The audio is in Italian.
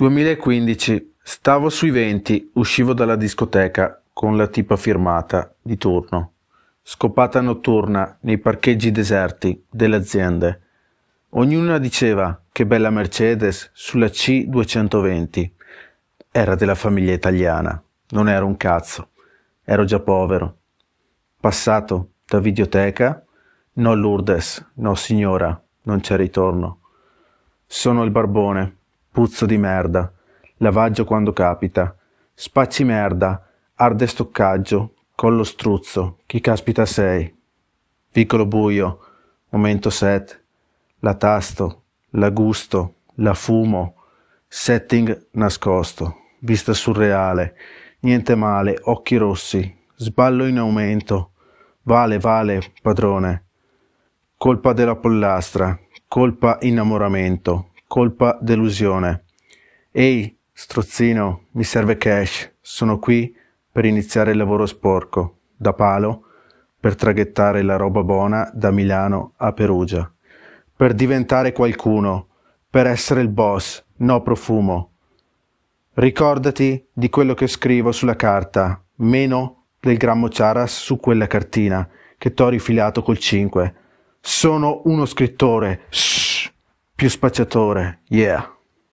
2015. Stavo sui 20, uscivo dalla discoteca con la tipa firmata di turno. Scopata notturna nei parcheggi deserti delle aziende. Ognuna diceva che bella Mercedes sulla C220. Era della famiglia italiana. Non ero un cazzo. Ero già povero. Passato da videoteca? No Lourdes, no signora, non c'è ritorno. Sono il barbone puzzo di merda, lavaggio quando capita, spacci merda, arde stoccaggio, collo struzzo, chi caspita sei? Vicolo buio, momento set, la tasto, la gusto, la fumo, setting nascosto, vista surreale, niente male, occhi rossi, sballo in aumento, vale, vale, padrone, colpa della pollastra, colpa innamoramento, colpa delusione. Ehi, strozzino, mi serve cash, sono qui per iniziare il lavoro sporco, da palo, per traghettare la roba buona da Milano a Perugia, per diventare qualcuno, per essere il boss, no profumo. Ricordati di quello che scrivo sulla carta, meno del grammo charas su quella cartina che t'ho rifilato col 5. Sono uno scrittore. Più spacciatore, yeah.